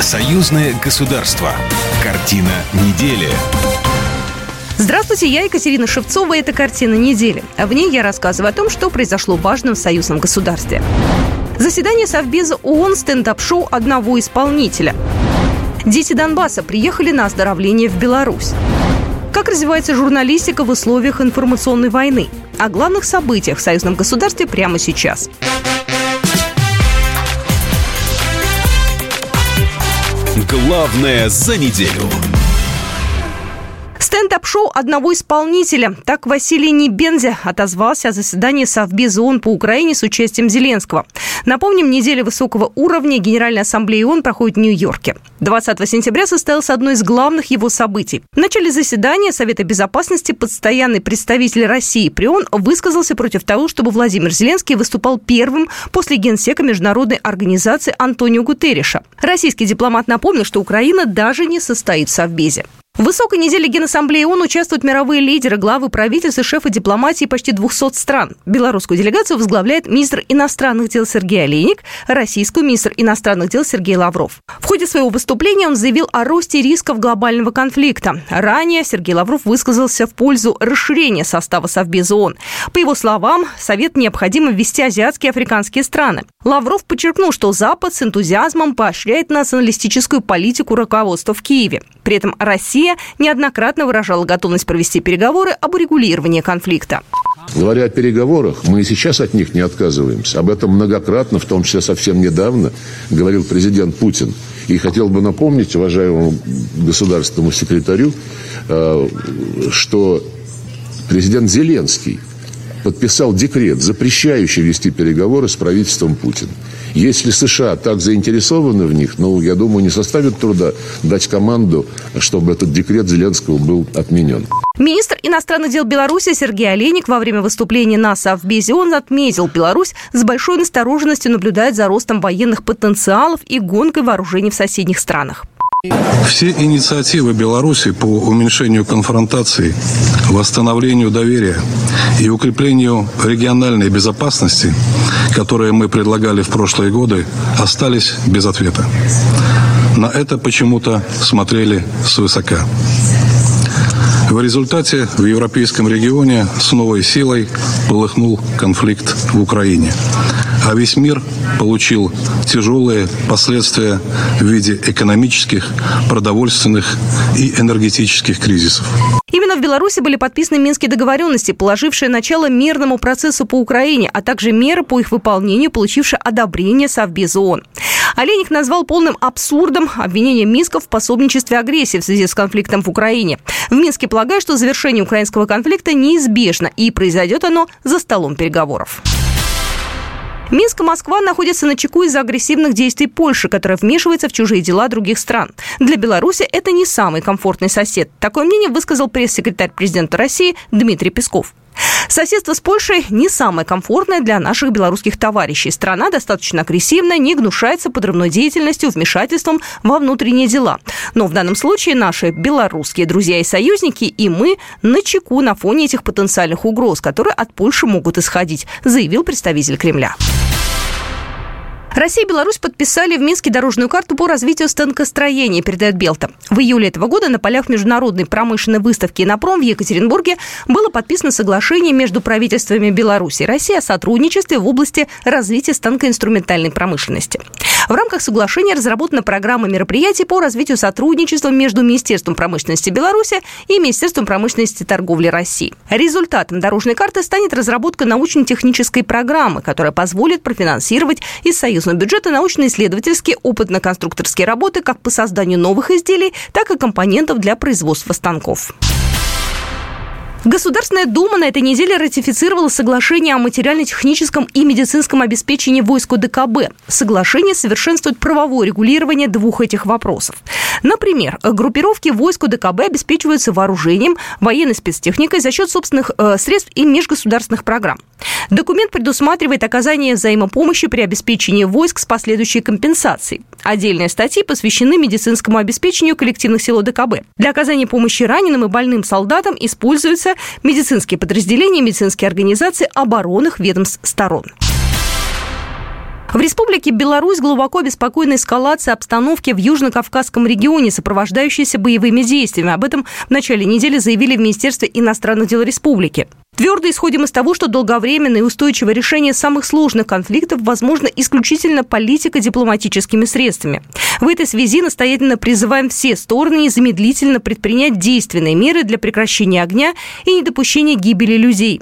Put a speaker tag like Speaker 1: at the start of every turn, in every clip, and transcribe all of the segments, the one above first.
Speaker 1: Союзное государство. Картина недели.
Speaker 2: Здравствуйте, я Екатерина Шевцова, это «Картина недели». В ней я рассказываю о том, что произошло важным в союзном государстве. Заседание Совбеза ООН стендап-шоу одного исполнителя. Дети Донбасса приехали на оздоровление в Беларусь. Как развивается журналистика в условиях информационной войны? О главных событиях в союзном государстве прямо сейчас.
Speaker 1: Главное за неделю.
Speaker 2: Стендап-шоу одного исполнителя. Так Василий Небензе отозвался о заседании Совбеза ООН по Украине с участием Зеленского. Напомним, неделя высокого уровня Генеральной Ассамблеи ООН проходит в Нью-Йорке. 20 сентября состоялось одно из главных его событий. В начале заседания Совета Безопасности постоянный представитель России при ООН высказался против того, чтобы Владимир Зеленский выступал первым после генсека международной организации Антонио Гутерриша. Российский дипломат напомнил, что Украина даже не состоит в Совбезе. В высокой неделе Генассамблеи ООН участвуют мировые лидеры, главы правительств и шефы дипломатии почти 200 стран. Белорусскую делегацию возглавляет министр иностранных дел Сергей Олейник, российскую министр иностранных дел Сергей Лавров. В ходе своего выступления он заявил о росте рисков глобального конфликта. Ранее Сергей Лавров высказался в пользу расширения состава Совбеза ООН. По его словам, Совет необходимо ввести азиатские и африканские страны. Лавров подчеркнул, что Запад с энтузиазмом поощряет националистическую политику руководства в Киеве. При этом Россия неоднократно выражала готовность провести переговоры об урегулировании конфликта.
Speaker 3: Говоря о переговорах, мы и сейчас от них не отказываемся. Об этом многократно, в том числе совсем недавно, говорил президент Путин. И хотел бы напомнить уважаемому государственному секретарю, э, что президент Зеленский подписал декрет, запрещающий вести переговоры с правительством Путина. Если США так заинтересованы в них, ну, я думаю, не составит труда дать команду, чтобы этот декрет Зеленского был отменен.
Speaker 2: Министр иностранных дел Беларуси Сергей Олейник во время выступления на Совбезе он отметил, Беларусь с большой настороженностью наблюдает за ростом военных потенциалов и гонкой вооружений в соседних странах.
Speaker 4: Все инициативы Беларуси по уменьшению конфронтации, восстановлению доверия и укреплению региональной безопасности, которые мы предлагали в прошлые годы, остались без ответа. На это почему-то смотрели свысока. В результате в европейском регионе с новой силой полыхнул конфликт в Украине а весь мир получил тяжелые последствия в виде экономических, продовольственных и энергетических кризисов.
Speaker 2: Именно в Беларуси были подписаны Минские договоренности, положившие начало мирному процессу по Украине, а также меры по их выполнению, получившие одобрение Совбеза ООН. Олейник назвал полным абсурдом обвинение Минска в пособничестве агрессии в связи с конфликтом в Украине. В Минске полагают, что завершение украинского конфликта неизбежно, и произойдет оно за столом переговоров. Минск и Москва находятся на чеку из-за агрессивных действий Польши, которая вмешивается в чужие дела других стран. Для Беларуси это не самый комфортный сосед. Такое мнение высказал пресс-секретарь президента России Дмитрий Песков. Соседство с Польшей не самое комфортное для наших белорусских товарищей. Страна достаточно агрессивная, не гнушается подрывной деятельностью, вмешательством во внутренние дела. Но в данном случае наши белорусские друзья и союзники и мы на чеку на фоне этих потенциальных угроз, которые от Польши могут исходить, заявил представитель Кремля. Россия и Беларусь подписали в Минске дорожную карту по развитию станкостроения, передает Белта. В июле этого года на полях международной промышленной выставки «Инопром» в Екатеринбурге было подписано соглашение между правительствами Беларуси и России о сотрудничестве в области развития станкоинструментальной промышленности. В рамках соглашения разработана программа мероприятий по развитию сотрудничества между Министерством промышленности Беларуси и Министерством промышленности и торговли России. Результатом дорожной карты станет разработка научно-технической программы, которая позволит профинансировать из союзного бюджета научно-исследовательские опытно-конструкторские работы как по созданию новых изделий, так и компонентов для производства станков. Государственная Дума на этой неделе ратифицировала соглашение о материально-техническом и медицинском обеспечении войск ДКБ. Соглашение совершенствует правовое регулирование двух этих вопросов. Например, группировки войск ДКБ обеспечиваются вооружением, военной спецтехникой за счет собственных э, средств и межгосударственных программ. Документ предусматривает оказание взаимопомощи при обеспечении войск с последующей компенсацией. Отдельные статьи посвящены медицинскому обеспечению коллективных сил ОДКБ. Для оказания помощи раненым и больным солдатам используются медицинские подразделения, медицинские организации оборонных ведомств сторон. В Республике Беларусь глубоко обеспокоена эскалация обстановки в Южно-Кавказском регионе, сопровождающейся боевыми действиями. Об этом в начале недели заявили в Министерстве иностранных дел республики. Твердо исходим из того, что долговременное и устойчивое решение самых сложных конфликтов возможно исключительно политико-дипломатическими средствами. В этой связи настоятельно призываем все стороны незамедлительно предпринять действенные меры для прекращения огня и недопущения гибели людей.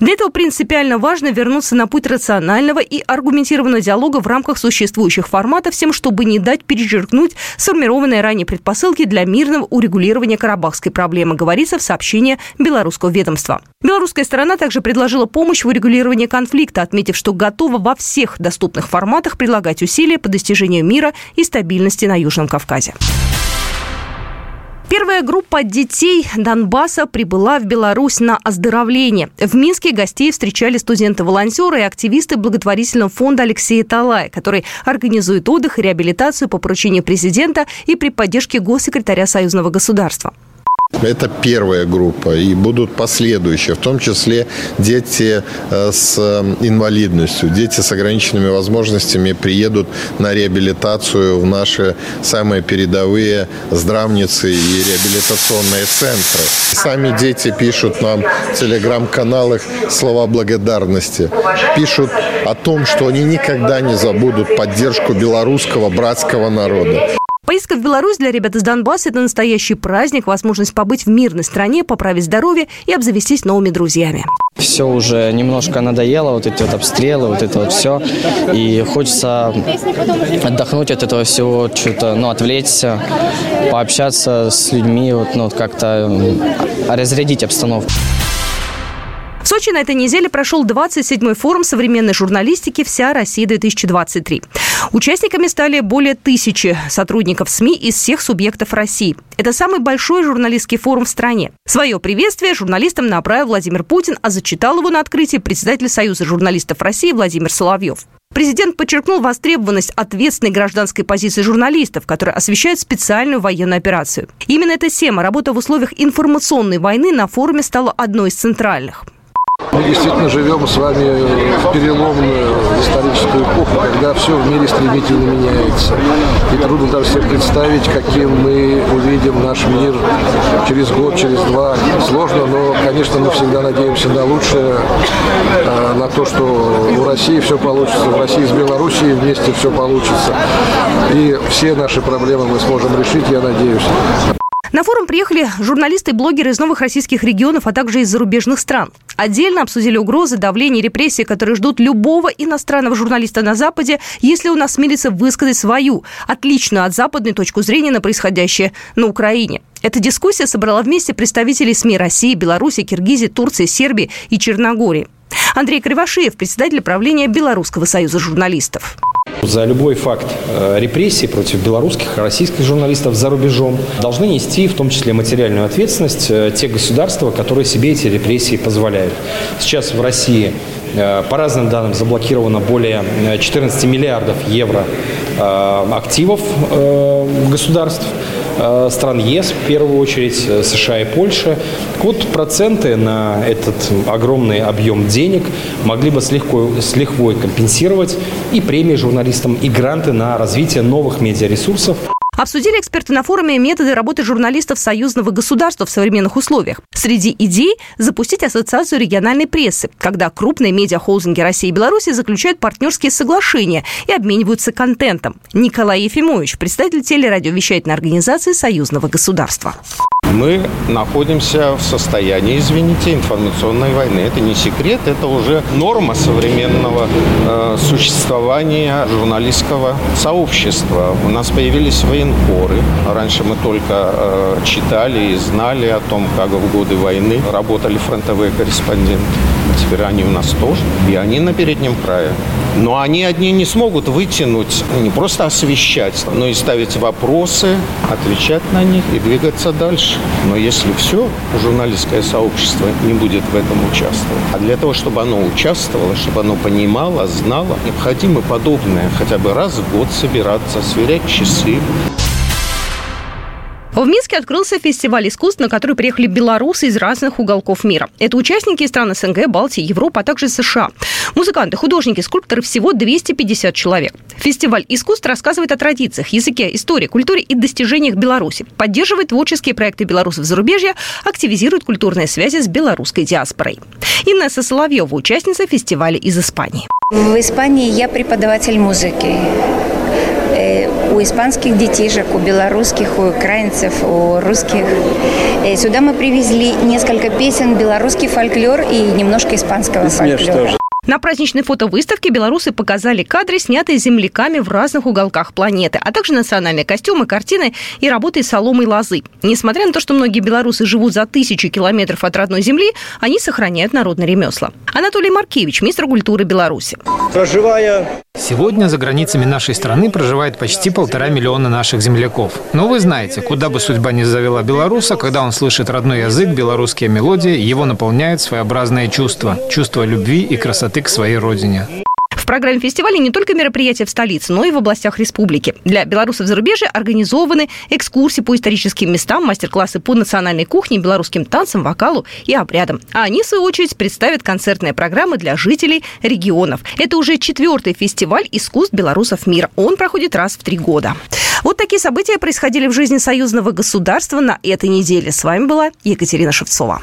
Speaker 2: Для этого принципиально важно вернуться на путь рационального и аргументированного диалога в рамках существующих форматов, всем, чтобы не дать перечеркнуть сформированные ранее предпосылки для мирного урегулирования карабахской проблемы, говорится в сообщении белорусского ведомства. Белорусская сторона также предложила помощь в урегулировании конфликта, отметив, что готова во всех доступных форматах прилагать усилия по достижению мира и стабильности на Южном Кавказе. Первая группа детей Донбасса прибыла в Беларусь на оздоровление. В Минске гостей встречали студенты-волонтеры и активисты благотворительного фонда Алексея Талая, который организует отдых и реабилитацию по поручению президента и при поддержке госсекретаря Союзного государства.
Speaker 5: Это первая группа, и будут последующие, в том числе дети э, с инвалидностью, дети с ограниченными возможностями приедут на реабилитацию в наши самые передовые здравницы и реабилитационные центры. Сами дети пишут нам в телеграм-каналах слова благодарности, пишут о том, что они никогда не забудут поддержку белорусского братского народа.
Speaker 2: Поездка в Беларусь для ребят из Донбасса – это настоящий праздник, возможность побыть в мирной стране, поправить здоровье и обзавестись новыми друзьями.
Speaker 6: Все уже немножко надоело, вот эти вот обстрелы, вот это вот все. И хочется отдохнуть от этого всего, что-то, ну, отвлечься, пообщаться с людьми, вот, ну, как-то разрядить обстановку.
Speaker 2: В Сочи на этой неделе прошел 27-й форум современной журналистики «Вся Россия-2023». Участниками стали более тысячи сотрудников СМИ из всех субъектов России. Это самый большой журналистский форум в стране. Свое приветствие журналистам направил Владимир Путин, а зачитал его на открытии председатель Союза журналистов России Владимир Соловьев. Президент подчеркнул востребованность ответственной гражданской позиции журналистов, которые освещают специальную военную операцию. Именно эта тема, работа в условиях информационной войны, на форуме стала одной из центральных.
Speaker 7: Мы действительно живем с вами в переломную историческую эпоху, когда все в мире стремительно меняется. И трудно даже себе представить, каким мы увидим наш мир через год, через два. Сложно, но, конечно, мы всегда надеемся на лучшее, а, на то, что у России все получится, в России с Белоруссией вместе все получится. И все наши проблемы мы сможем решить, я надеюсь.
Speaker 2: На форум приехали журналисты и блогеры из новых российских регионов, а также из зарубежных стран. Отдельно обсудили угрозы, давление, репрессии, которые ждут любого иностранного журналиста на Западе, если он осмелится высказать свою, отличную от западной точку зрения на происходящее на Украине. Эта дискуссия собрала вместе представителей СМИ России, Беларуси, Киргизии, Турции, Сербии и Черногории. Андрей Кривошеев, председатель правления Белорусского союза журналистов.
Speaker 8: За любой факт э, репрессий против белорусских и российских журналистов за рубежом должны нести в том числе материальную ответственность э, те государства, которые себе эти репрессии позволяют. Сейчас в России э, по разным данным заблокировано более 14 миллиардов евро активов государств. Э, стран ЕС, в первую очередь э, США и Польша. Вот проценты на этот огромный объем денег могли бы с, легко, с лихвой компенсировать и премии журналистам, и гранты на развитие новых медиаресурсов.
Speaker 2: Обсудили эксперты на форуме методы работы журналистов союзного государства в современных условиях. Среди идей – запустить ассоциацию региональной прессы, когда крупные медиахолдинги России и Беларуси заключают партнерские соглашения и обмениваются контентом. Николай Ефимович, представитель телерадиовещательной организации союзного государства.
Speaker 9: Мы находимся в состоянии, извините, информационной войны. Это не секрет, это уже норма современного э, существования журналистского сообщества. У нас появились военкоры. Раньше мы только э, читали и знали о том, как в годы войны работали фронтовые корреспонденты. Теперь они у нас тоже, и они на переднем крае. Но они одни не смогут вытянуть, не просто освещать, но и ставить вопросы, отвечать на них и двигаться дальше. Но если все, журналистское сообщество не будет в этом участвовать. А для того, чтобы оно участвовало, чтобы оно понимало, знало, необходимо подобное хотя бы раз в год собираться, сверять часы.
Speaker 2: В Минске открылся фестиваль искусств, на который приехали белорусы из разных уголков мира. Это участники из стран СНГ, Балтии, Европы, а также США. Музыканты, художники, скульпторы всего 250 человек. Фестиваль искусств рассказывает о традициях, языке, истории, культуре и достижениях Беларуси, поддерживает творческие проекты белорусов зарубежья, активизирует культурные связи с белорусской диаспорой. Инесса Соловьева, участница фестиваля из Испании.
Speaker 10: В Испании я преподаватель музыки. Э, у испанских детишек, у белорусских, у украинцев, у русских. Э, сюда мы привезли несколько песен, белорусский фольклор и немножко испанского фольклора.
Speaker 2: На праздничной фотовыставке белорусы показали кадры, снятые земляками в разных уголках планеты, а также национальные костюмы, картины и работы из соломы и лозы. Несмотря на то, что многие белорусы живут за тысячи километров от родной земли, они сохраняют народные ремесла. Анатолий Маркевич, министр культуры Беларуси.
Speaker 11: Проживая... Сегодня за границами нашей страны проживает почти полтора миллиона наших земляков. Но вы знаете, куда бы судьба ни завела белоруса, когда он слышит родной язык, белорусские мелодии, его наполняют своеобразные чувства. Чувство любви и красоты к своей родине.
Speaker 2: В программе фестиваля не только мероприятия в столице, но и в областях республики. Для белорусов зарубежья организованы экскурсии по историческим местам, мастер-классы по национальной кухне, белорусским танцам, вокалу и обрядам. А они, в свою очередь, представят концертные программы для жителей регионов. Это уже четвертый фестиваль искусств белорусов мира. Он проходит раз в три года. Вот такие события происходили в жизни союзного государства на этой неделе. С вами была Екатерина Шевцова.